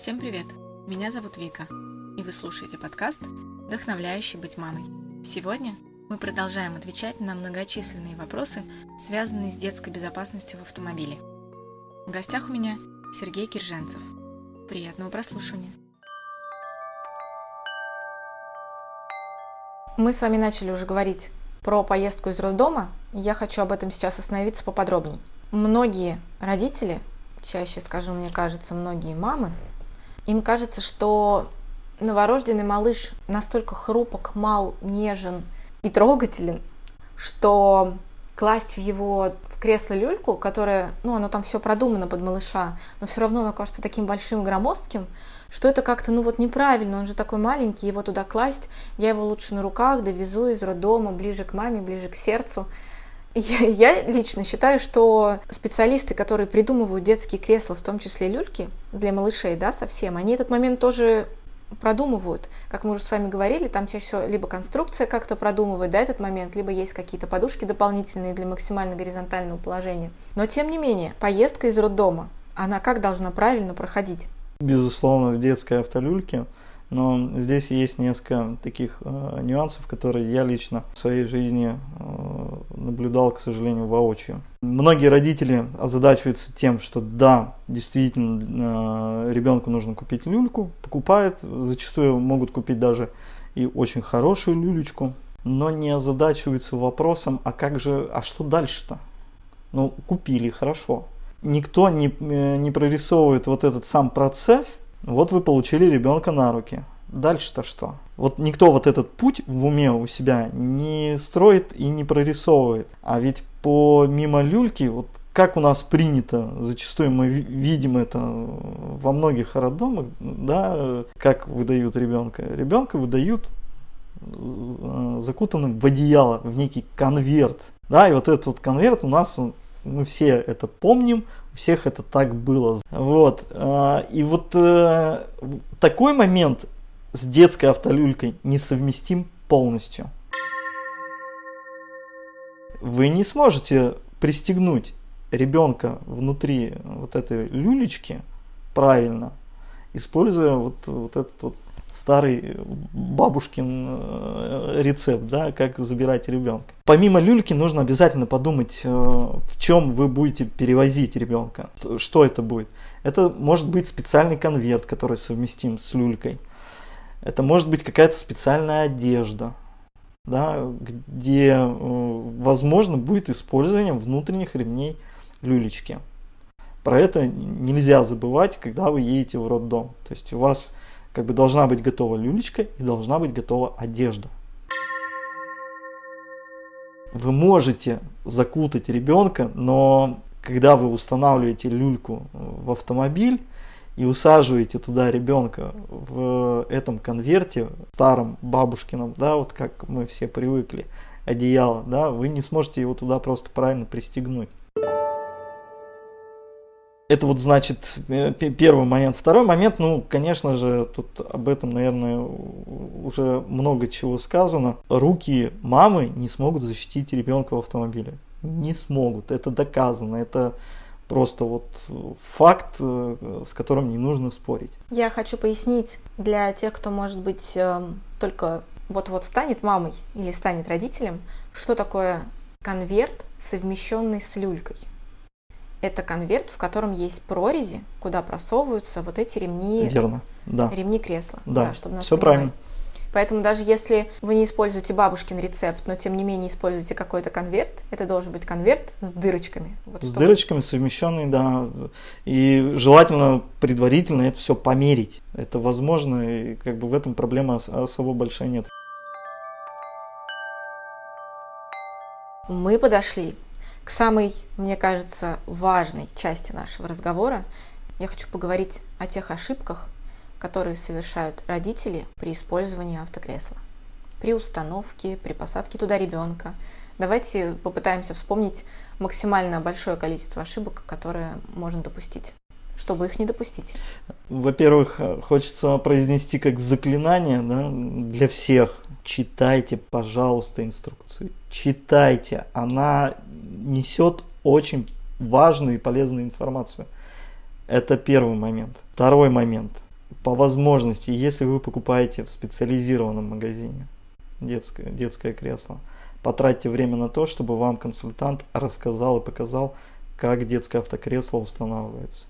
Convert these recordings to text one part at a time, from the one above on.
Всем привет! Меня зовут Вика, и вы слушаете подкаст «Вдохновляющий быть мамой». Сегодня мы продолжаем отвечать на многочисленные вопросы, связанные с детской безопасностью в автомобиле. В гостях у меня Сергей Кирженцев. Приятного прослушивания! Мы с вами начали уже говорить про поездку из роддома, я хочу об этом сейчас остановиться поподробнее. Многие родители, чаще скажу, мне кажется, многие мамы, им кажется, что новорожденный малыш настолько хрупок, мал, нежен и трогателен, что класть в его в кресло люльку, которое, ну, оно там все продумано под малыша, но все равно оно кажется таким большим громоздким, что это как-то, ну вот неправильно, он же такой маленький, его туда класть, я его лучше на руках довезу из роддома, ближе к маме, ближе к сердцу. Я, лично считаю, что специалисты, которые придумывают детские кресла, в том числе люльки для малышей, да, совсем, они этот момент тоже продумывают. Как мы уже с вами говорили, там чаще всего либо конструкция как-то продумывает да, этот момент, либо есть какие-то подушки дополнительные для максимально горизонтального положения. Но тем не менее, поездка из роддома, она как должна правильно проходить? Безусловно, в детской автолюльке но здесь есть несколько таких э, нюансов, которые я лично в своей жизни э, наблюдал, к сожалению, воочию. Многие родители озадачиваются тем, что да, действительно, э, ребенку нужно купить люльку, покупают, зачастую могут купить даже и очень хорошую люлечку, но не озадачиваются вопросом, а как же, а что дальше-то? Ну, купили, хорошо. Никто не, э, не прорисовывает вот этот сам процесс, вот вы получили ребенка на руки. Дальше-то что? Вот никто вот этот путь в уме у себя не строит и не прорисовывает. А ведь по мимо люльки, вот как у нас принято, зачастую мы видим это во многих роддомах, да, как выдают ребенка. Ребенка выдают э, закутанным в одеяло, в некий конверт. Да, и вот этот вот конверт у нас, мы все это помним, у всех это так было. Вот. А, и вот э, такой момент с детской автолюлькой несовместим полностью. Вы не сможете пристегнуть ребенка внутри вот этой люлечки правильно, используя вот, вот этот вот старый бабушкин э, рецепт, да, как забирать ребенка. Помимо люльки нужно обязательно подумать, э, в чем вы будете перевозить ребенка. Что это будет? Это может быть специальный конверт, который совместим с люлькой. Это может быть какая-то специальная одежда, да, где э, возможно будет использование внутренних ремней люлечки. Про это нельзя забывать, когда вы едете в роддом. То есть у вас как бы должна быть готова люлечка и должна быть готова одежда. Вы можете закутать ребенка, но когда вы устанавливаете люльку в автомобиль и усаживаете туда ребенка в этом конверте, старом бабушкином, да, вот как мы все привыкли, одеяло, да, вы не сможете его туда просто правильно пристегнуть. Это вот значит э, первый момент. Второй момент, ну, конечно же, тут об этом, наверное, уже много чего сказано. Руки мамы не смогут защитить ребенка в автомобиле. Не смогут. Это доказано. Это просто вот факт, э, с которым не нужно спорить. Я хочу пояснить для тех, кто, может быть, эм, только вот-вот станет мамой или станет родителем, что такое конверт, совмещенный с люлькой это конверт, в котором есть прорези, куда просовываются вот эти ремни. Верно, да. Ремни кресла. Да, да чтобы нас все понимали. правильно. Поэтому даже если вы не используете бабушкин рецепт, но тем не менее используете какой-то конверт, это должен быть конверт с дырочками. Вот с чтобы... дырочками совмещенный, да. И желательно предварительно это все померить. Это возможно, и как бы в этом проблема особо большая нет. Мы подошли к самой, мне кажется, важной части нашего разговора. Я хочу поговорить о тех ошибках, которые совершают родители при использовании автокресла. При установке, при посадке туда ребенка. Давайте попытаемся вспомнить максимально большое количество ошибок, которые можно допустить чтобы их не допустить? Во-первых, хочется произнести как заклинание да, для всех. Читайте, пожалуйста, инструкции. Читайте. Она несет очень важную и полезную информацию. Это первый момент. Второй момент. по возможности, если вы покупаете в специализированном магазине детское, детское кресло, потратьте время на то, чтобы вам консультант рассказал и показал, как детское автокресло устанавливается.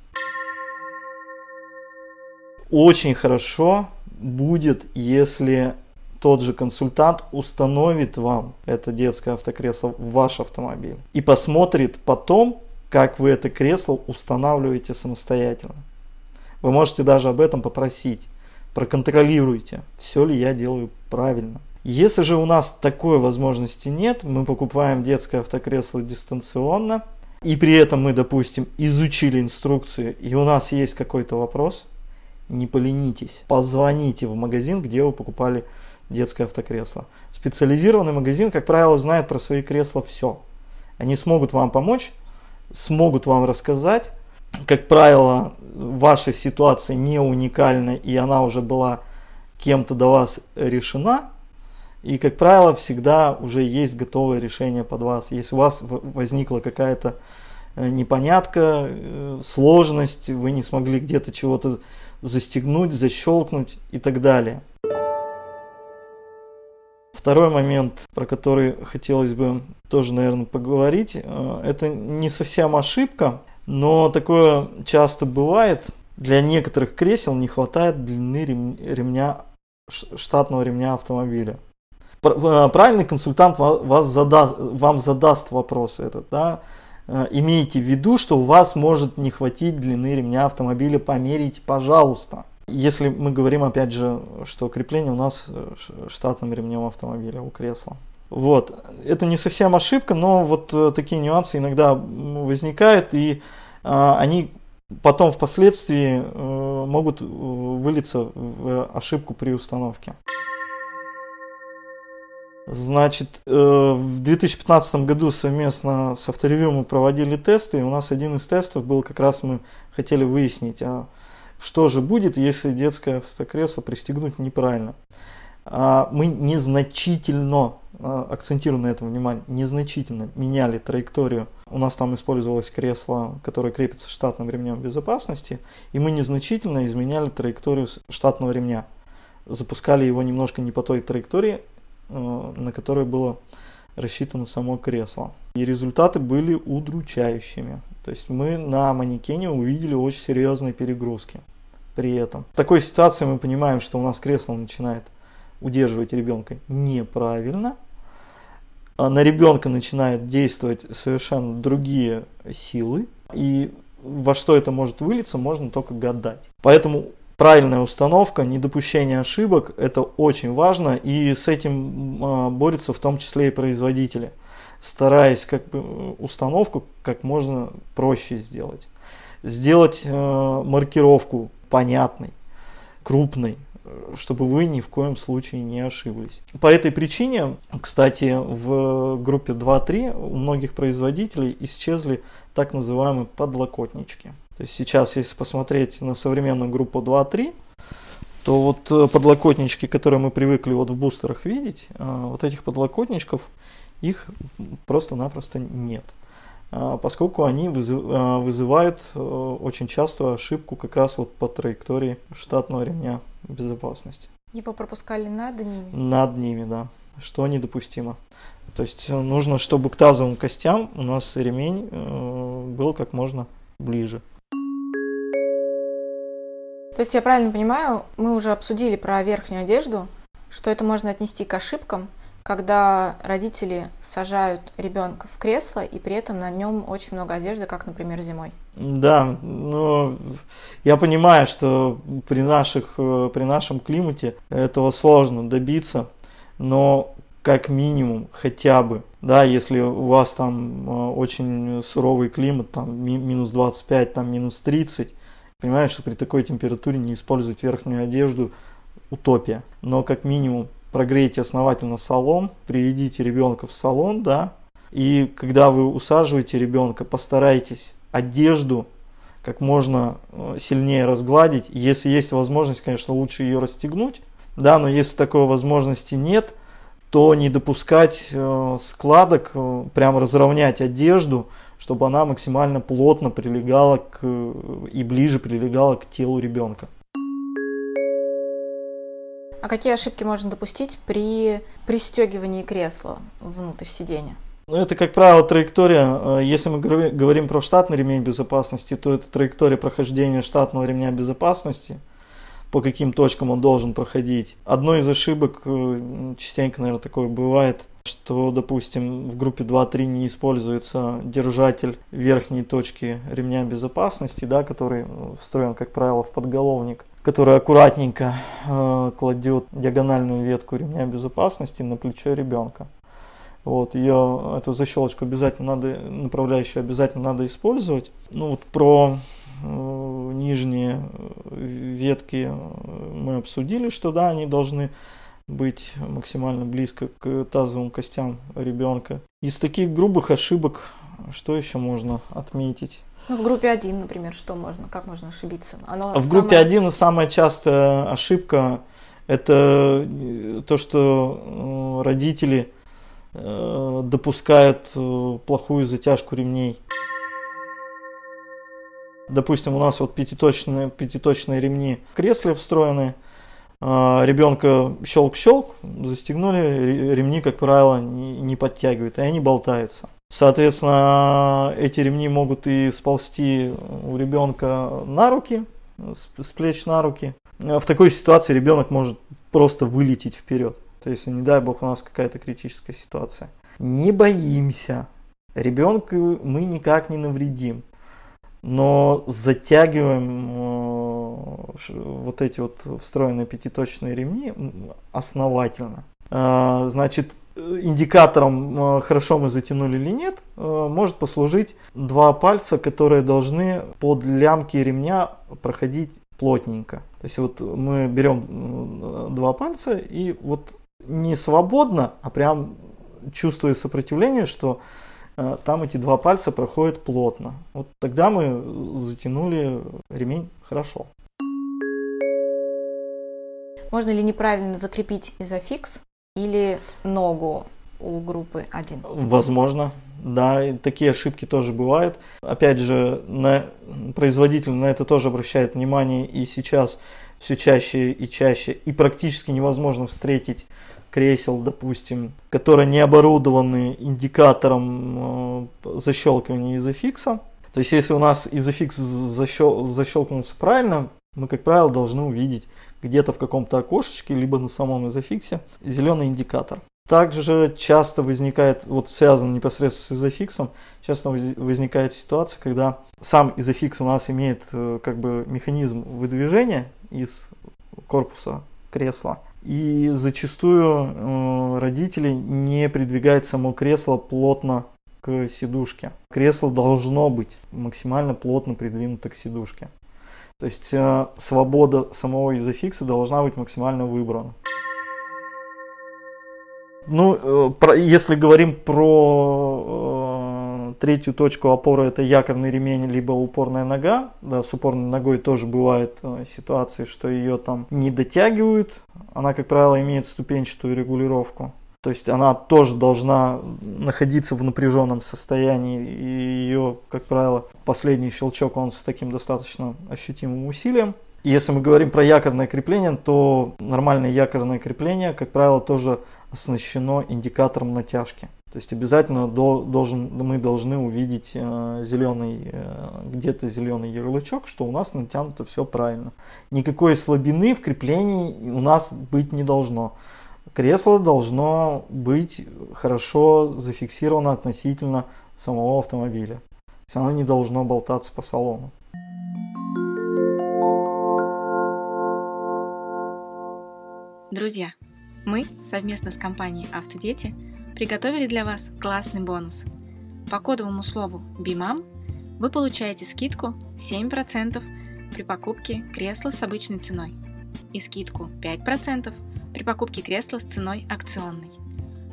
Очень хорошо будет, если тот же консультант установит вам это детское автокресло в ваш автомобиль и посмотрит потом, как вы это кресло устанавливаете самостоятельно. Вы можете даже об этом попросить. Проконтролируйте, все ли я делаю правильно. Если же у нас такой возможности нет, мы покупаем детское автокресло дистанционно, и при этом мы, допустим, изучили инструкцию, и у нас есть какой-то вопрос, не поленитесь, позвоните в магазин, где вы покупали детское автокресло. Специализированный магазин, как правило, знает про свои кресла все. Они смогут вам помочь, смогут вам рассказать. Как правило, ваша ситуация не уникальна, и она уже была кем-то до вас решена. И, как правило, всегда уже есть готовое решение под вас. Если у вас возникла какая-то э, непонятка, э, сложность, вы не смогли где-то чего-то застегнуть, защелкнуть и так далее. Второй момент, про который хотелось бы тоже, наверное, поговорить, э, это не совсем ошибка, но такое часто бывает. Для некоторых кресел не хватает длины ремня, штатного ремня автомобиля. Э, правильный консультант вас задаст, вам задаст вопрос этот, да, э, имейте в виду, что у вас может не хватить длины ремня автомобиля, померите, пожалуйста. Если мы говорим, опять же, что крепление у нас э, штатным ремнем автомобиля у кресла. Вот. Это не совсем ошибка, но вот такие нюансы иногда возникают, и а, они потом впоследствии могут вылиться в ошибку при установке. Значит, э, в 2015 году совместно с авторевью мы проводили тесты, и у нас один из тестов был как раз мы хотели выяснить, а что же будет, если детское автокресло пристегнуть неправильно. А мы незначительно, а, акцентирую на этом внимание, незначительно меняли траекторию. У нас там использовалось кресло, которое крепится штатным ремнем безопасности, и мы незначительно изменяли траекторию штатного ремня запускали его немножко не по той траектории, Э, на которой было рассчитано само кресло. И результаты были удручающими. То есть мы на манекене увидели очень серьезные перегрузки при этом. В такой ситуации мы понимаем, что у нас кресло начинает удерживать ребенка неправильно, а на ребенка начинают действовать совершенно другие силы, и во что это может вылиться, можно только гадать. Поэтому правильная установка, недопущение ошибок, это очень важно, и с этим а, борются в том числе и производители, стараясь как бы установку как можно проще сделать. Сделать э, маркировку понятной, крупной, чтобы вы ни в коем случае не ошиблись. По этой причине, кстати, в группе 2.3 у многих производителей исчезли так называемые подлокотнички. То есть сейчас, если посмотреть на современную группу 2.3, то вот э, подлокотнички, которые мы привыкли вот в бустерах видеть, э, вот этих подлокотничков, их просто-напросто нет. Э, поскольку они вызывают очень частую ошибку как раз вот по траектории штатного ремня безопасности. Его пропускали над ними? Над ними, да. Что недопустимо. То есть нужно, чтобы к тазовым костям у нас ремень был как можно ближе. То есть я правильно понимаю, мы уже обсудили про верхнюю одежду, что это можно отнести к ошибкам, когда родители сажают ребенка в кресло и при этом на нем очень много одежды, как, например, зимой. Да, но я понимаю, что при, наших, э, при нашем климате этого сложно добиться, но как минимум хотя бы, да, если у вас там э, очень суровый климат, там минус 25, там минус 30, Понимаешь, что при такой температуре не использовать верхнюю одежду – утопия. Но как минимум прогрейте основательно салон, приведите ребенка в салон, да, и когда вы усаживаете ребенка, постарайтесь одежду как можно э, сильнее разгладить. Если есть возможность, конечно, лучше ее расстегнуть, да, но если такой возможности нет, то не допускать э, складок, э, прямо разровнять одежду, чтобы она максимально плотно прилегала к, и ближе прилегала к телу ребенка. А какие ошибки можно допустить при пристегивании кресла внутрь сидения? Ну, это, как правило, траектория. Э, если мы говорим про штатный ремень безопасности, то это траектория прохождения штатного ремня безопасности, по каким точкам он должен проходить. Одной из ошибок, э, частенько, наверное, такое бывает, что, допустим, в группе 2-3 не используется держатель верхней точки ремня безопасности, да, который встроен, как правило, в подголовник который аккуратненько э, кладет диагональную ветку ремня безопасности на плечо ребенка. Вот, ее, эту защелочку обязательно надо, направляющую обязательно надо использовать. Ну вот про э, нижние ветки мы обсудили, что да, они должны быть максимально близко к тазовым костям ребенка. Из таких грубых ошибок, что еще можно отметить? Ну, в группе 1, например, что можно, как можно ошибиться? Оно в самое... группе 1 самая частая ошибка это э, то, что э, родители э, допускают плохую затяжку ремней. Допустим, у нас вот пятиточные, пятиточные ремни в кресле встроены. Ребенка щелк-щелк, застегнули, ремни, как правило, не подтягивают, и они болтаются. Соответственно, эти ремни могут и сползти у ребенка на руки, с плеч на руки. В такой ситуации ребенок может просто вылететь вперед. То есть, не дай бог, у нас какая-то критическая ситуация. Не боимся. Ребенку мы никак не навредим. Но затягиваем э, вот эти вот встроенные пятиточные ремни основательно. Э, значит, индикатором, э, хорошо мы затянули или нет, э, может послужить два пальца, которые должны под лямки ремня проходить плотненько. То есть вот мы берем два пальца и вот не свободно, а прям чувствуя сопротивление, что э, там эти два пальца проходят плотно. Вот тогда мы затянули ремень хорошо. Можно ли неправильно закрепить изофикс или ногу у группы 1? Возможно. Да, и такие ошибки тоже бывают. Опять же, на, производитель на это тоже обращает внимание, и сейчас все чаще и чаще, и практически невозможно встретить кресел, допустим, которые не оборудованы индикатором э, защелкивания изофикса. То есть, если у нас изофикс защел, защелкнулся правильно, мы, как правило, должны увидеть где-то в каком-то окошечке, либо на самом изофиксе, зеленый индикатор. Также часто возникает, вот связано непосредственно с изофиксом, часто возникает ситуация, когда сам изофикс у нас имеет э, как бы механизм выдвижения из корпуса кресла. И зачастую э, родители не придвигают само кресло плотно к сидушке. Кресло должно быть максимально плотно придвинуто к сидушке. То есть э, свобода самого изофикса должна быть максимально выбрана. Ну, э, про, если говорим про э, третью точку опоры, это якорный ремень, либо упорная нога. Да, с упорной ногой тоже бывают э, ситуации, что ее там не дотягивают. Она, как правило, имеет ступенчатую регулировку. То есть она тоже должна находиться в напряженном состоянии, и ее, как правило, последний щелчок, он с таким достаточно ощутимым усилием. Если мы говорим про якорное крепление, то нормальное якорное крепление, как правило, тоже оснащено индикатором натяжки. То есть обязательно должен, мы должны увидеть э, зеленый, э, где-то зеленый ярлычок, что у нас натянуто все правильно. Никакой слабины в креплении у нас быть не должно кресло должно быть хорошо зафиксировано относительно самого автомобиля. То есть оно не должно болтаться по салону. Друзья, мы совместно с компанией «Автодети» приготовили для вас классный бонус. По кодовому слову BIMAM вы получаете скидку 7% при покупке кресла с обычной ценой и скидку 5% при покупке кресла с ценой акционной.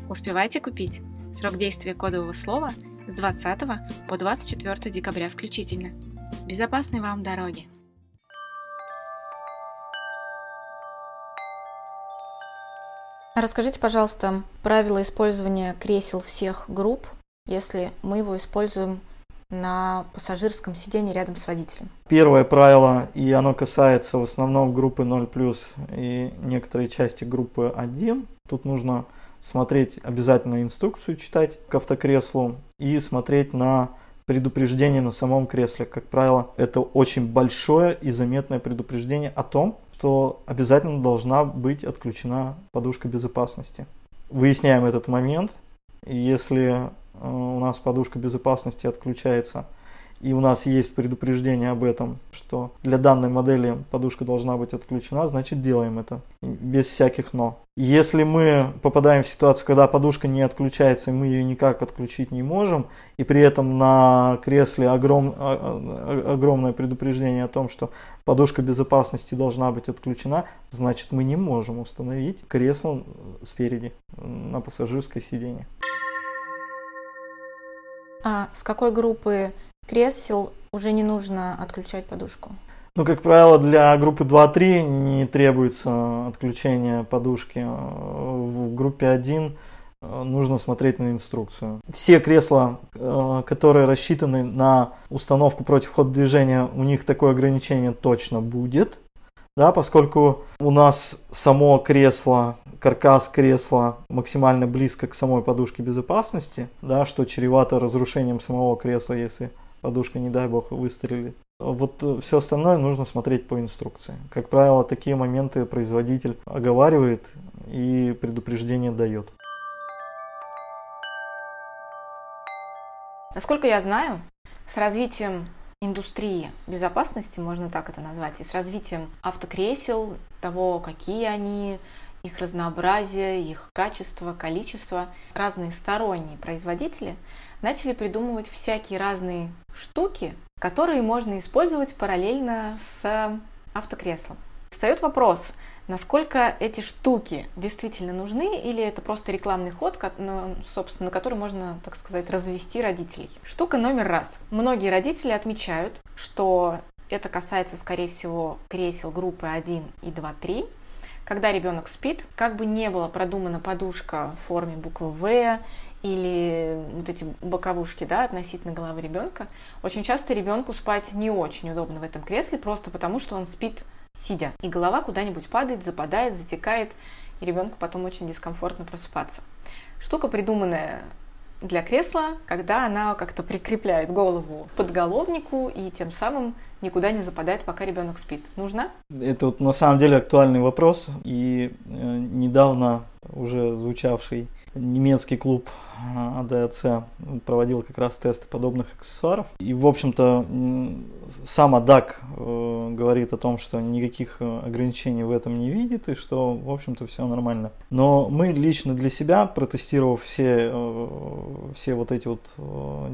Успевайте купить. Срок действия кодового слова с 20 по 24 декабря включительно. Безопасной вам дороги! Расскажите, пожалуйста, правила использования кресел всех групп, если мы его используем на пассажирском сиденье рядом с водителем? Первое правило, и оно касается в основном группы 0+, и некоторой части группы 1. Тут нужно смотреть обязательно инструкцию, читать к автокреслу и смотреть на предупреждение на самом кресле. Как правило, это очень большое и заметное предупреждение о том, что обязательно должна быть отключена подушка безопасности. Выясняем этот момент. Если у нас подушка безопасности отключается и у нас есть предупреждение об этом, что для данной модели подушка должна быть отключена, значит делаем это без всяких но. Если мы попадаем в ситуацию, когда подушка не отключается, и мы ее никак отключить не можем, и при этом на кресле огром, а, а, огромное предупреждение о том, что подушка безопасности должна быть отключена, значит мы не можем установить кресло спереди на пассажирское сиденье. А с какой группы кресел уже не нужно отключать подушку? Ну, как правило, для группы 2-3 не требуется отключение подушки. В группе 1 э, нужно смотреть на инструкцию. Все кресла, э, которые рассчитаны на установку против хода движения, у них такое ограничение точно будет. Да, поскольку у нас само кресло, каркас кресла максимально близко к самой подушке безопасности, да, что чревато разрушением самого кресла, если подушка, не дай бог, выстрелит. Вот все остальное нужно смотреть по инструкции. Как правило, такие моменты производитель оговаривает и предупреждение дает. Насколько я знаю, с развитием индустрии безопасности, можно так это назвать, и с развитием автокресел, того, какие они, их разнообразие, их качество, количество, разные сторонние производители начали придумывать всякие разные штуки, которые можно использовать параллельно с автокреслом. Встает вопрос, насколько эти штуки действительно нужны, или это просто рекламный ход, собственно, на который можно, так сказать, развести родителей. Штука номер раз. Многие родители отмечают, что это касается, скорее всего, кресел группы 1 и 2, 3, когда ребенок спит, как бы не была продумана подушка в форме буквы В или вот эти боковушки, да, относительно головы ребенка, очень часто ребенку спать не очень удобно в этом кресле, просто потому что он спит сидя, и голова куда-нибудь падает, западает, затекает, и ребенку потом очень дискомфортно просыпаться. Штука, придуманная для кресла, когда она как-то прикрепляет голову подголовнику и тем самым никуда не западает, пока ребенок спит. Нужна? Это вот на самом деле актуальный вопрос. И э, недавно уже звучавший немецкий клуб АДАЦ проводил как раз тесты подобных аксессуаров. И, в общем-то, сам АДАК э, говорит о том, что никаких э, ограничений в этом не видит и что, в общем-то, все нормально. Но мы лично для себя, протестировав все, э, все вот эти вот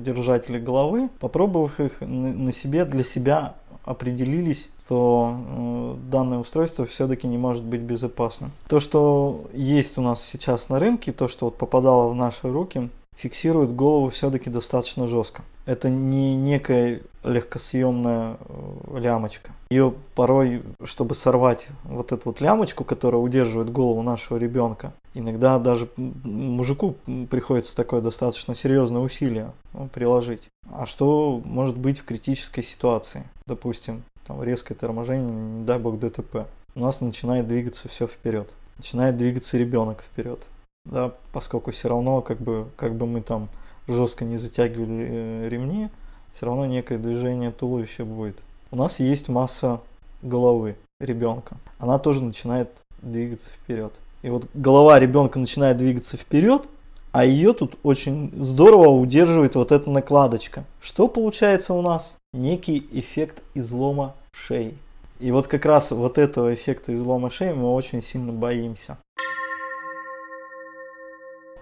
держатели головы, попробовав их на себе, для себя определились, то э, данное устройство все-таки не может быть безопасным. То, что есть у нас сейчас на рынке, то, что вот попадало в наши руки, фиксирует голову все-таки достаточно жестко. Это не некая легкосъемная э, лямочка. Ее порой, чтобы сорвать вот эту вот лямочку, которая удерживает голову нашего ребенка, иногда даже мужику приходится такое достаточно серьезное усилие ну, приложить. А что может быть в критической ситуации? Допустим, там резкое торможение, не дай бог ДТП. У нас начинает двигаться все вперед. Начинает двигаться ребенок вперед. Да, поскольку все равно, как бы, как бы мы там жестко не затягивали э, ремни, все равно некое движение туловища будет. У нас есть масса головы ребенка. Она тоже начинает двигаться вперед. И вот голова ребенка начинает двигаться вперед, а ее тут очень здорово удерживает вот эта накладочка. Что получается у нас? Некий эффект излома шеи. И вот как раз вот этого эффекта излома шеи мы очень сильно боимся.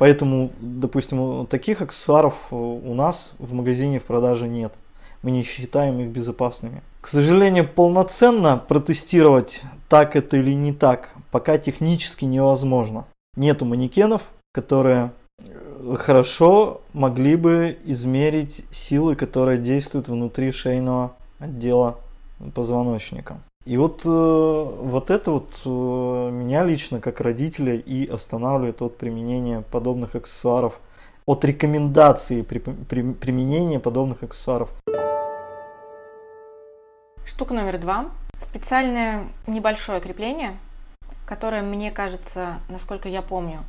Поэтому, допустим, таких аксессуаров у нас в магазине в продаже нет. Мы не считаем их безопасными. К сожалению, полноценно протестировать, так это или не так, пока технически невозможно. Нету манекенов, которые э, хорошо могли бы измерить силы, которые действуют внутри шейного отдела позвоночника. И вот, э, вот это вот э, меня лично как родителя и останавливает от применения подобных аксессуаров от рекомендации при, при, применения подобных аксессуаров. Штука номер два. Специальное небольшое крепление, которое, мне кажется, насколько я помню,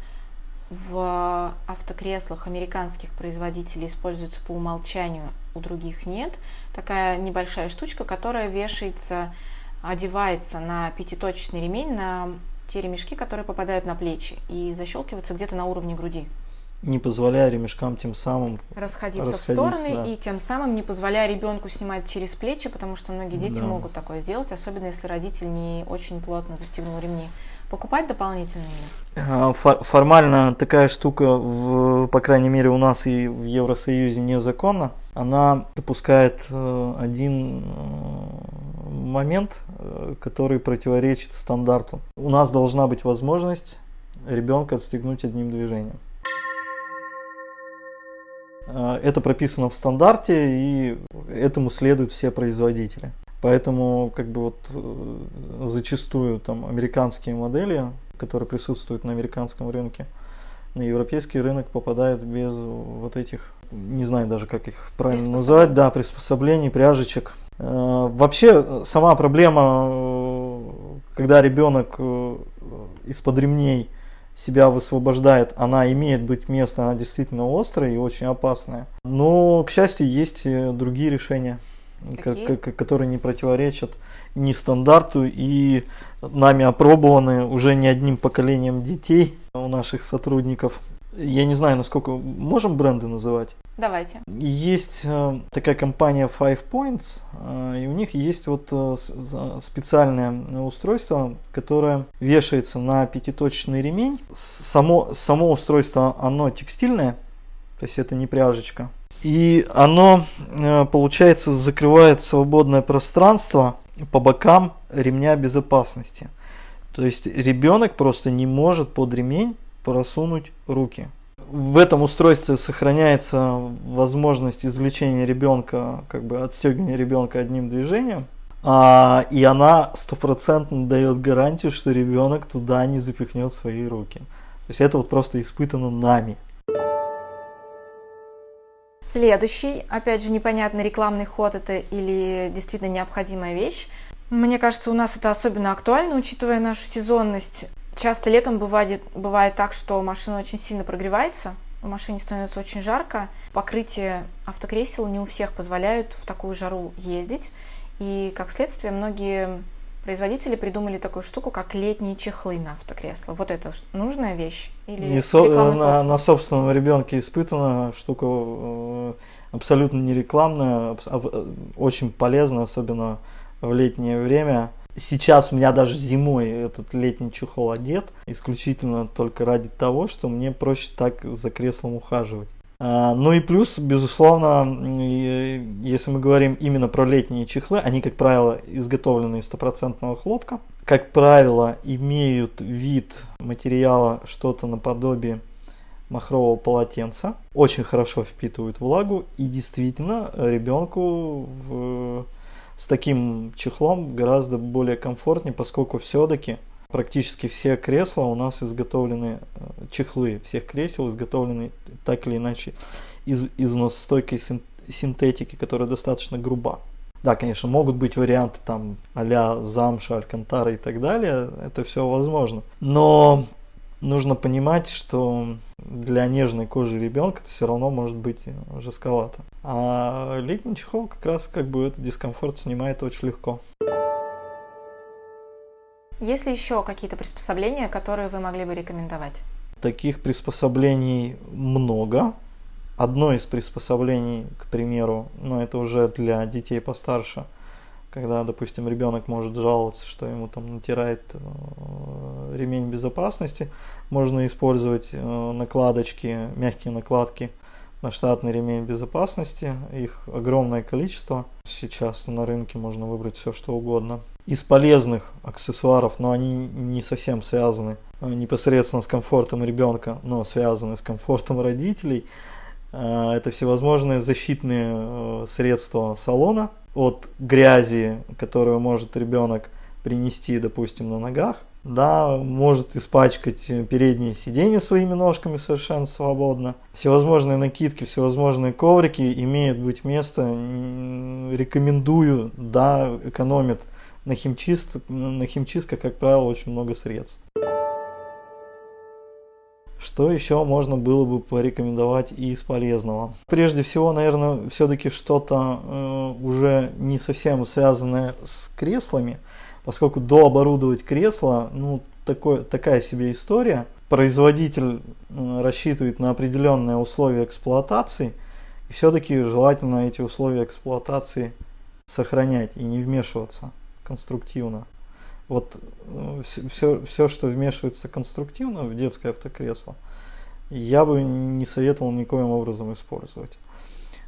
в автокреслах американских производителей используется по умолчанию, у других нет. Такая небольшая штучка, которая вешается, одевается на пятиточечный ремень, на те ремешки, которые попадают на плечи и защелкиваются где-то на уровне груди не позволяя ремешкам тем самым расходиться, расходиться в стороны да. и тем самым не позволяя ребенку снимать через плечи, потому что многие дети да. могут такое сделать, особенно если родитель не очень плотно застегнул ремни. Покупать дополнительные? А, формально такая штука, в, по крайней мере, у нас и в Евросоюзе незаконна. Она допускает э, один э, момент, э, который противоречит стандарту. У нас должна быть возможность ребенка отстегнуть одним движением. Э, это прописано в стандарте, и этому следуют все производители. Поэтому как бы вот э, зачастую там американские модели, которые присутствуют на американском рынке, на европейский рынок попадают без вот этих, не знаю даже как их правильно называть, да, приспособлений, пряжечек. Э, вообще сама проблема, когда ребенок из-под ремней себя высвобождает, она имеет быть место, она действительно острая и очень опасная. Но, к счастью, есть другие решения, Какие? которые не противоречат ни стандарту и нами опробованы уже не одним поколением детей у наших сотрудников. Я не знаю, насколько можем бренды называть. Давайте. Есть э, такая компания Five Points, э, и у них есть вот э, специальное устройство, которое вешается на пятиточечный ремень. Само, само устройство, оно текстильное, то есть это не пряжечка. И оно, получается, закрывает свободное пространство по бокам ремня безопасности. То есть ребенок просто не может под ремень просунуть руки. В этом устройстве сохраняется возможность извлечения ребенка, как бы отстегивания ребенка одним движением. А, и она стопроцентно дает гарантию, что ребенок туда не запихнет свои руки. То есть это вот просто испытано нами. Следующий, опять же, непонятный рекламный ход это или действительно необходимая вещь. Мне кажется, у нас это особенно актуально, учитывая нашу сезонность. Часто летом бывает, бывает так, что машина очень сильно прогревается, в машине становится очень жарко. Покрытие автокресел не у всех позволяют в такую жару ездить. И, как следствие, многие производители придумали такую штуку, как летние чехлы на автокресло. Вот это нужная вещь? Или не со, на, на собственном ребенке испытана штука э, абсолютно не рекламная, очень полезная, особенно в летнее время. Сейчас у меня даже зимой этот летний чехол одет, исключительно только ради того, что мне проще так за креслом ухаживать. А, ну и плюс, безусловно, если мы говорим именно про летние чехлы, они, как правило, изготовлены из стопроцентного хлопка. Как правило, имеют вид материала что-то наподобие махрового полотенца. Очень хорошо впитывают влагу и действительно ребенку в с таким чехлом гораздо более комфортнее, поскольку все-таки практически все кресла у нас изготовлены, э, чехлы всех кресел изготовлены так или иначе из износостойкой синтетики, которая достаточно груба. Да, конечно, могут быть варианты там а-ля замша, алькантара и так далее, это все возможно. Но нужно понимать, что для нежной кожи ребенка это все равно может быть жестковато. А летний чехол как раз как бы этот дискомфорт снимает очень легко. Есть ли еще какие-то приспособления, которые вы могли бы рекомендовать? Таких приспособлений много. Одно из приспособлений, к примеру, ну это уже для детей постарше – когда, допустим, ребенок может жаловаться, что ему там натирает э, ремень безопасности, можно использовать э, накладочки, мягкие накладки на штатный ремень безопасности. Их огромное количество. Сейчас на рынке можно выбрать все, что угодно. Из полезных аксессуаров, но они не совсем связаны э, непосредственно с комфортом ребенка, но связаны с комфортом родителей, это всевозможные защитные средства салона – от грязи, которую может ребенок принести, допустим, на ногах. да, может испачкать передние сиденья своими ножками совершенно свободно. Всевозможные накидки, всевозможные коврики имеют быть место. Рекомендую, да, экономит на химчист, на химчистка, как правило, очень много средств. Что еще можно было бы порекомендовать из полезного? Прежде всего, наверное, все-таки что-то э, уже не совсем связанное с креслами, поскольку дооборудовать кресло, ну, такой, такая себе история. Производитель э, рассчитывает на определенные условия эксплуатации, и все-таки желательно эти условия эксплуатации сохранять и не вмешиваться конструктивно. Вот все, э, все, что вмешивается конструктивно в детское автокресло, я бы не советовал никоим образом использовать.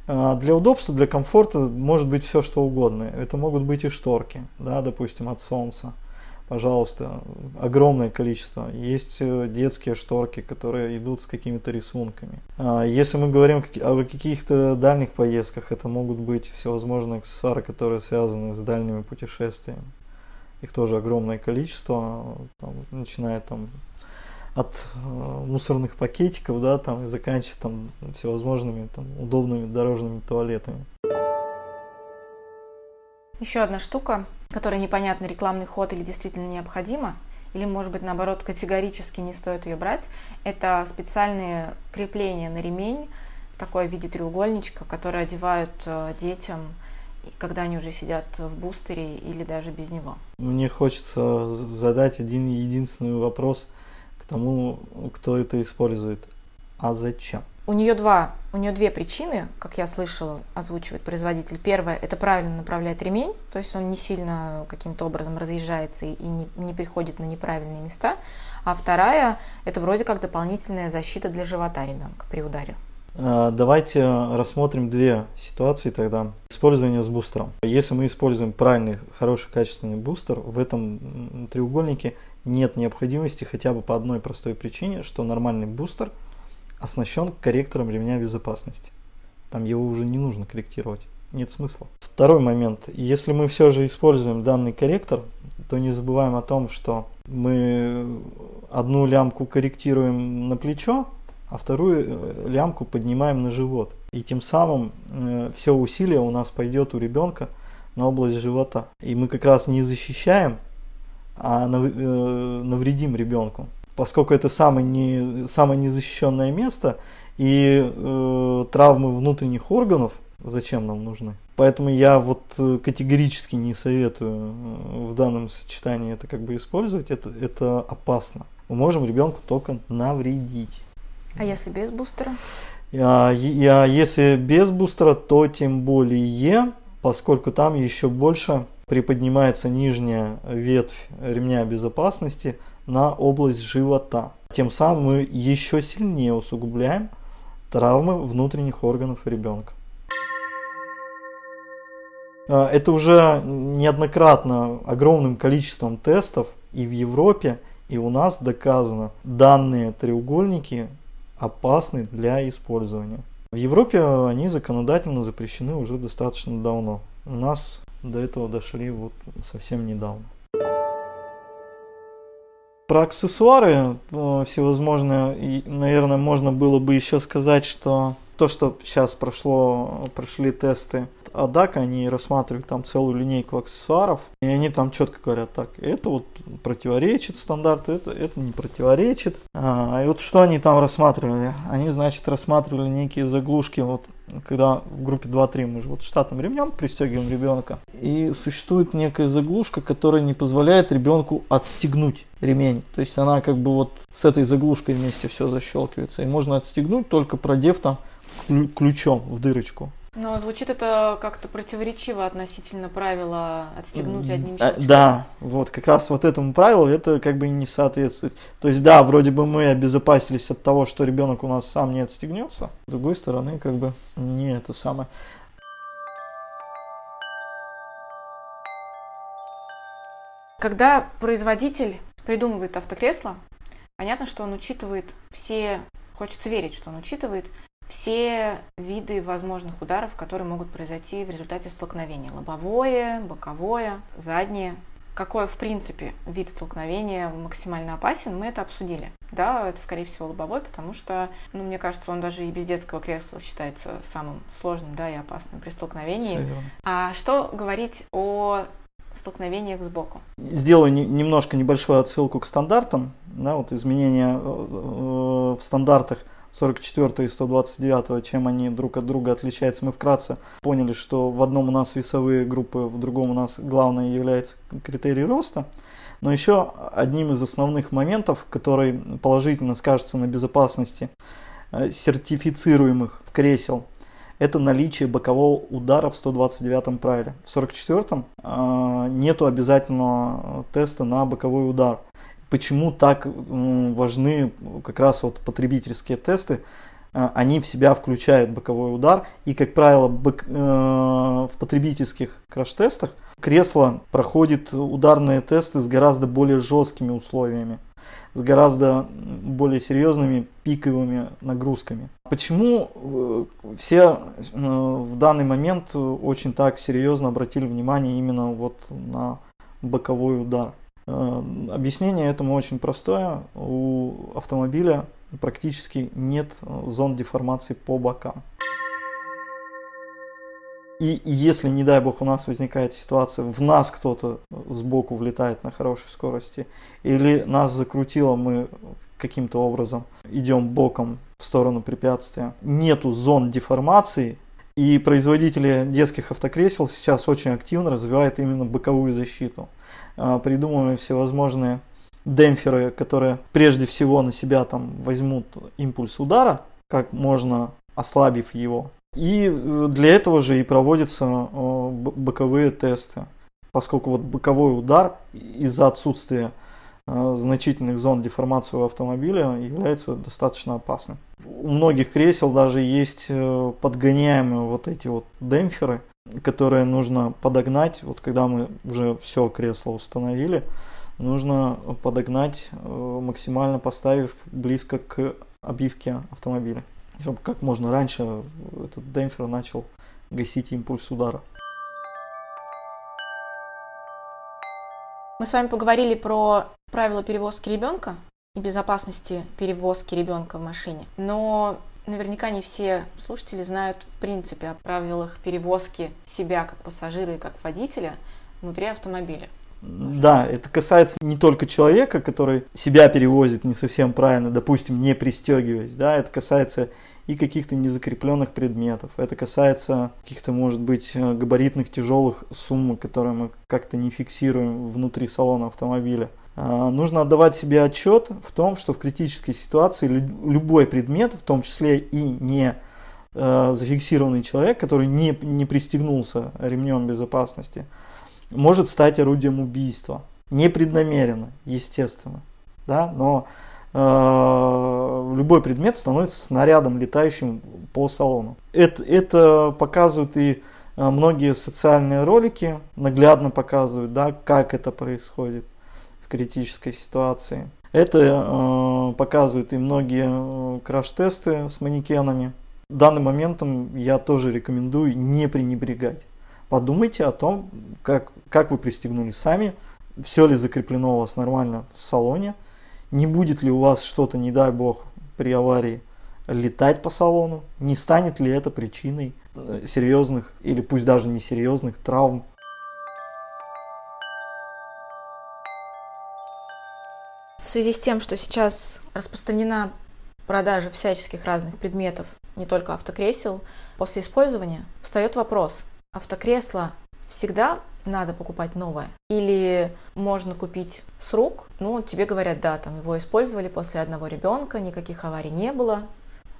А, для удобства, для комфорта может быть все что угодно. Это могут быть и шторки, да, допустим, от солнца. Пожалуйста, огромное количество. Есть э, детские шторки, которые идут с какими-то рисунками. А, если мы говорим о каких-то дальних поездках, это могут быть всевозможные аксессуары, которые связаны с дальними путешествиями. Их тоже огромное количество, там, начиная там от э, мусорных пакетиков, да, там, и заканчивая там всевозможными там удобными дорожными туалетами. Еще одна штука, которая непонятно, рекламный ход или действительно необходима, или, может быть, наоборот, категорически не стоит ее брать, это специальные крепления на ремень, такое в виде треугольничка, которые одевают э, детям, когда они уже сидят в бустере или даже без него. Мне хочется задать один единственный вопрос к тому, кто это использует. А зачем? У нее два, у нее две причины, как я слышала, озвучивает производитель. Первое – это правильно направлять ремень, то есть он не сильно каким-то образом разъезжается и не, не приходит на неправильные места. А вторая – это вроде как дополнительная защита для живота ребенка при ударе. А, давайте рассмотрим две ситуации тогда. Использование с бустером. Если мы используем правильный, хороший, качественный бустер, в этом треугольнике нет необходимости хотя бы по одной простой причине, что нормальный бустер – оснащен корректором ремня безопасности. Там его уже не нужно корректировать. Нет смысла. Второй момент. Если мы все же используем данный корректор, то не забываем о том, что мы одну лямку корректируем на плечо, а вторую э, лямку поднимаем на живот. И тем самым э, все усилие у нас пойдет у ребенка на область живота. И мы как раз не защищаем, а э, навредим ребенку поскольку это самое, не, самое незащищенное место, и э, травмы внутренних органов зачем нам нужны. Поэтому я вот э, категорически не советую э, в данном сочетании это как бы использовать, это, это опасно. Мы можем ребенку только навредить. А если без бустера? А, а если без бустера, то тем более, поскольку там еще больше приподнимается нижняя ветвь ремня безопасности, на область живота. Тем самым мы еще сильнее усугубляем травмы внутренних органов ребенка. А, это уже неоднократно огромным количеством тестов и в Европе, и у нас доказано, данные треугольники опасны для использования. В Европе они законодательно запрещены уже достаточно давно. У нас до этого дошли вот совсем недавно. Про аксессуары э, всевозможные, наверное, можно было бы еще сказать, что то, что сейчас прошло, прошли тесты Адака, они рассматривают там целую линейку аксессуаров, и они там четко говорят, так, это вот противоречит стандарту, это, это не противоречит. А, и вот что они там рассматривали? Они, значит, рассматривали некие заглушки, вот когда в группе 2-3 мы же вот штатным ремнем пристегиваем ребенка, и существует некая заглушка, которая не позволяет ребенку отстегнуть ремень. То есть она как бы вот с этой заглушкой вместе все защелкивается. И можно отстегнуть, только продев там ключом в дырочку. Но звучит это как-то противоречиво относительно правила отстегнуть одним а, щелчком. Да, вот как раз вот этому правилу это как бы не соответствует. То есть да, вроде бы мы обезопасились от того, что ребенок у нас сам не отстегнется. С другой стороны, как бы не это самое. Когда производитель придумывает автокресло, понятно, что он учитывает все, хочется верить, что он учитывает все виды возможных ударов, которые могут произойти в результате столкновения. Лобовое, боковое, заднее. какой, в принципе, вид столкновения максимально опасен, мы это обсудили. Да, это, скорее всего, лобовой, потому что, ну, мне кажется, он даже и без детского кресла считается самым сложным, да, и опасным при столкновении. А что говорить о столкновениях сбоку? Сделаю не, немножко небольшую отсылку к стандартам. Да, вот изменения э, э, в стандартах 44 и 129, чем они друг от друга отличаются, мы вкратце поняли, что в одном у нас весовые группы, в другом у нас главное является критерий роста. Но еще одним из основных моментов, который положительно скажется на безопасности э, сертифицируемых кресел, это наличие бокового удара в 129 правиле. В 44-м э, нету обязательного теста на боковой удар почему так важны как раз вот потребительские тесты. А, они в себя включают боковой удар. И, как правило, э, в потребительских краш-тестах кресло проходит ударные тесты с гораздо более жесткими условиями, с гораздо более серьезными пиковыми нагрузками. Почему э, все э, в данный момент очень так серьезно обратили внимание именно вот на боковой удар? Э, объяснение этому очень простое. У автомобиля практически нет э, зон деформации по бокам. И если, не дай бог, у нас возникает ситуация, в нас кто-то сбоку влетает на хорошей скорости, или нас закрутило, мы каким-то образом идем боком в сторону препятствия, нету зон деформации, и производители детских автокресел сейчас очень активно развивают именно боковую защиту. А, придумываем всевозможные демпферы, которые прежде всего на себя там возьмут импульс удара, как можно ослабив его. И э, для этого же и проводятся э, боковые тесты, поскольку вот боковой удар из-за отсутствия значительных зон деформации у автомобиля является достаточно опасным. У многих кресел даже есть подгоняемые вот эти вот демпферы, которые нужно подогнать, вот когда мы уже все кресло установили, нужно подогнать, э, максимально поставив близко к обивке автомобиля, чтобы как можно раньше этот демпфер начал гасить импульс удара. Мы с вами поговорили про правила перевозки ребенка и безопасности перевозки ребенка в машине. Но Наверняка не все слушатели знают в принципе о правилах перевозки себя как пассажира и как водителя внутри автомобиля. Да, это касается не только человека, который себя перевозит не совсем правильно, допустим, не пристегиваясь, да, это касается и каких-то незакрепленных предметов, это касается каких-то, может быть, габаритных тяжелых сумм, которые мы как-то не фиксируем внутри салона автомобиля. А, нужно отдавать себе отчет в том, что в критической ситуации любой предмет, в том числе и не э, зафиксированный человек, который не, не пристегнулся ремнем безопасности, может стать орудием убийства. Непреднамеренно, естественно. Да? Но э, любой предмет становится снарядом, летающим по салону. Это, это показывают и э, многие социальные ролики, наглядно показывают, да, как это происходит в критической ситуации. Это э, показывают и многие э, краш-тесты с манекенами. Данным моментом я тоже рекомендую не пренебрегать. Подумайте о том, как, как вы пристегнули сами, все ли закреплено у вас нормально в салоне, не будет ли у вас что-то, не дай бог, при аварии летать по салону, не станет ли это причиной э, серьезных или пусть даже не серьезных травм? В связи с тем, что сейчас распространена продажа всяческих разных предметов, не только автокресел, после использования встает вопрос, автокресло всегда надо покупать новое? Или можно купить с рук, ну, тебе говорят, да, там его использовали после одного ребенка, никаких аварий не было,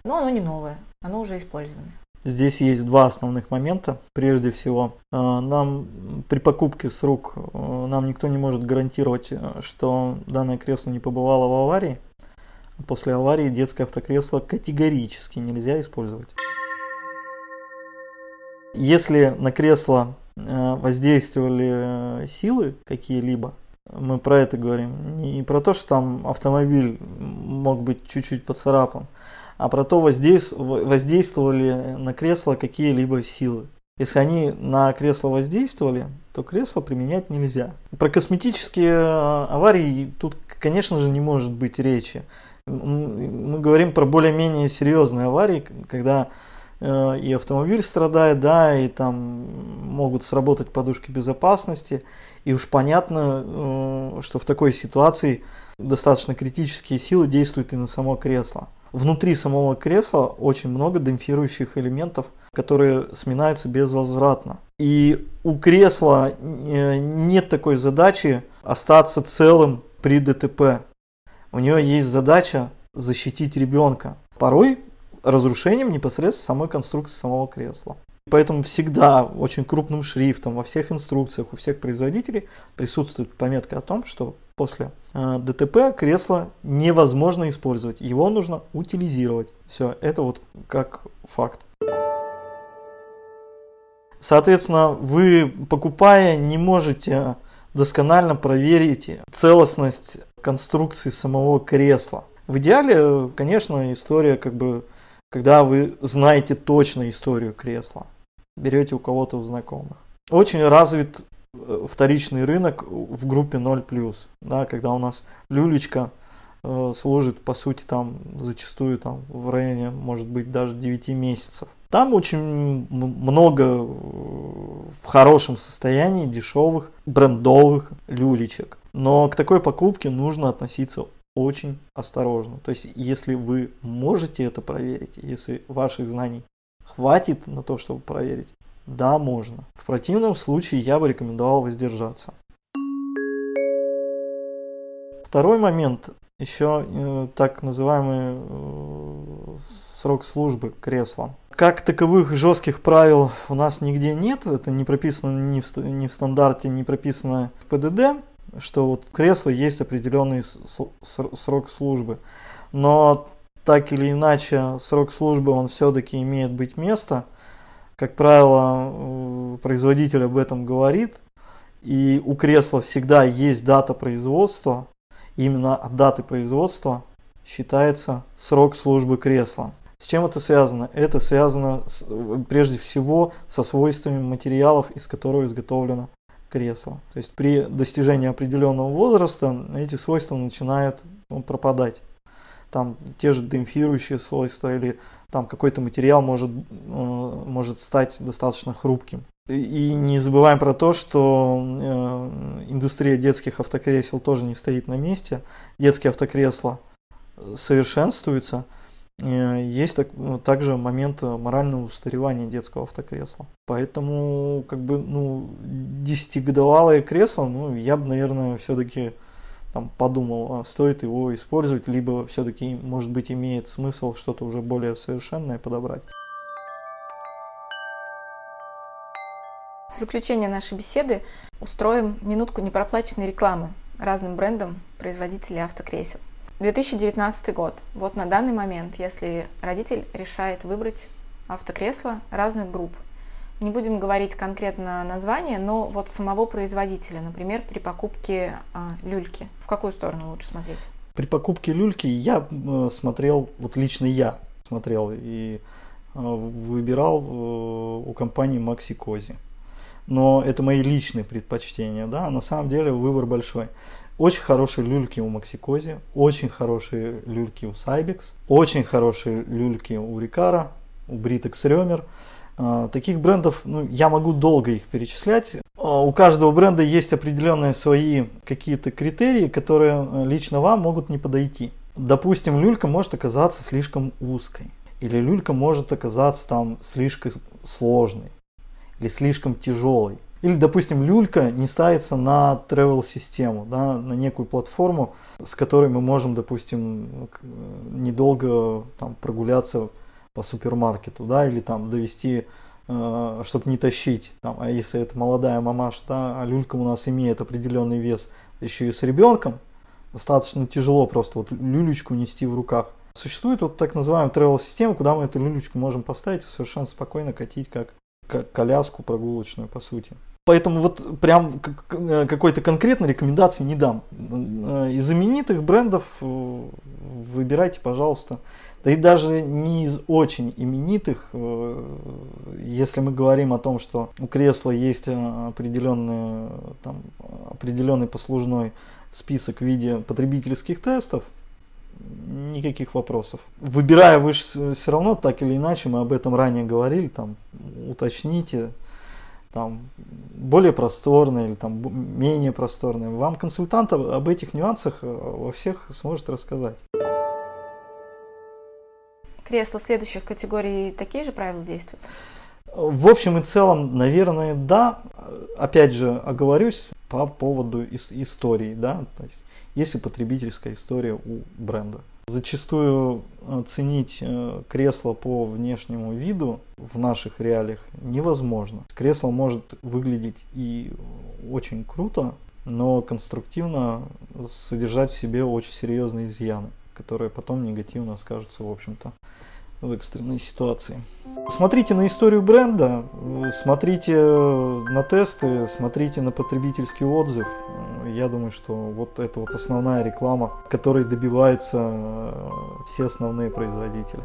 но оно не новое, оно уже использованное. Здесь есть два основных момента. Прежде всего, э, нам при покупке с рук э, нам никто не может гарантировать, э, что данное кресло не побывало в аварии. После аварии детское автокресло категорически нельзя использовать. Если на кресло воздействовали силы какие-либо, мы про это говорим, не про то, что там автомобиль мог быть чуть-чуть поцарапан, а про то, воздействовали на кресло какие-либо силы. Если они на кресло воздействовали, то кресло применять нельзя. Про косметические э, аварии тут, конечно же, не может быть речи. Мы говорим про более-менее серьезные аварии, когда э, и автомобиль страдает, да, и там могут сработать подушки безопасности. И уж понятно, э, что в такой ситуации достаточно критические силы действуют и на само кресло. Внутри самого кресла очень много демпфирующих элементов, которые сминаются безвозвратно. И у кресла э, нет такой задачи остаться целым при ДТП. У нее есть задача защитить ребенка. Порой разрушением непосредственно самой конструкции самого кресла. Поэтому всегда очень крупным шрифтом во всех инструкциях у всех производителей присутствует пометка о том, что после э, ДТП кресло невозможно использовать. Его нужно утилизировать. Все, это вот как факт. Соответственно, вы покупая не можете досконально проверить целостность конструкции самого кресла. В идеале, конечно, история как бы, когда вы знаете точно историю кресла берете у кого-то у знакомых. Очень развит э, вторичный рынок в группе 0+, да, когда у нас люлечка э, служит, по сути, там зачастую там в районе, может быть, даже 9 месяцев. Там очень много э, в хорошем состоянии дешевых брендовых люлечек. Но к такой покупке нужно относиться очень осторожно. То есть, если вы можете это проверить, если ваших знаний Хватит на то, чтобы проверить? Да, можно. В противном случае я бы рекомендовал воздержаться. Второй момент, еще э, так называемый э, срок службы кресла. Как таковых жестких правил у нас нигде нет, это не прописано ни в, ни в стандарте, не прописано в ПДД, что вот кресло есть определенный срок службы. Но так или иначе срок службы он все-таки имеет быть место. Как правило, производитель об этом говорит. И у кресла всегда есть дата производства. Именно от даты производства считается срок службы кресла. С чем это связано? Это связано с, прежде всего со свойствами материалов, из которых изготовлено кресло. То есть при достижении определенного возраста эти свойства начинают ну, пропадать там те же демпфирующие свойства или там какой-то материал может, э, может стать достаточно хрупким. И не забываем про то, что э, индустрия детских автокресел тоже не стоит на месте. Детские автокресла совершенствуются. Э, есть так, также момент морального устаревания детского автокресла. Поэтому, как бы, ну, десятигодовалое кресло, ну, я бы, наверное, все-таки там, подумал, а стоит его использовать, либо все-таки, может быть, имеет смысл что-то уже более совершенное подобрать. В заключение нашей беседы устроим минутку непроплаченной рекламы разным брендам производителей автокресел. 2019 год. Вот на данный момент, если родитель решает выбрать автокресло разных групп, не будем говорить конкретно название, но вот самого производителя, например, при покупке а, люльки. В какую сторону лучше смотреть? При покупке люльки я э, смотрел, вот лично я смотрел и э, выбирал э, у компании Maxi Cosi. Но это мои личные предпочтения, да, на самом деле выбор большой. Очень хорошие люльки у Maxi очень хорошие люльки у Cybex, очень хорошие люльки у Рикара, у Britex Römer. А, таких брендов, ну, я могу долго их перечислять. А, у каждого бренда есть определенные свои какие-то критерии, которые э, лично вам могут не подойти. Допустим, люлька может оказаться слишком узкой. Или люлька может оказаться там слишком сложной. Или слишком тяжелой. Или, допустим, люлька не ставится на travel систему, да, на некую платформу, с которой мы можем, допустим, недолго там, прогуляться по супермаркету, да, или там довести, э, чтобы не тащить, там, а если это молодая мамаша, да, а люлька у нас имеет определенный вес, еще и с ребенком, достаточно тяжело просто вот люлечку нести в руках. Существует вот так называемая travel система, куда мы эту люлечку можем поставить и совершенно спокойно катить как, как коляску прогулочную по сути. Поэтому вот прям э, какой-то конкретной рекомендации не дам. Э, из знаменитых брендов э, выбирайте, пожалуйста. Да и даже не из очень именитых, если мы говорим о том, что у кресла есть определенный, там, определенный послужной список в виде потребительских тестов, никаких вопросов. Выбирая вы все равно, так или иначе, мы об этом ранее говорили, там, уточните, там, более просторное или там менее просторное. Вам консультант об этих нюансах э, во всех сможет рассказать. Кресла следующих категорий такие же правила действуют? В общем и целом, наверное, да. Опять же, оговорюсь по поводу истории, да, то есть есть и потребительская история у бренда. Зачастую оценить э, кресло по внешнему виду в наших реалиях невозможно. Кресло может выглядеть и очень круто, но конструктивно содержать в себе очень серьезные изъяны, которые потом негативно скажутся, в общем-то, в экстренной ситуации. Смотрите на историю бренда, смотрите на тесты, смотрите на потребительский отзыв. Я думаю, что вот это вот основная реклама, которой добиваются все основные производители.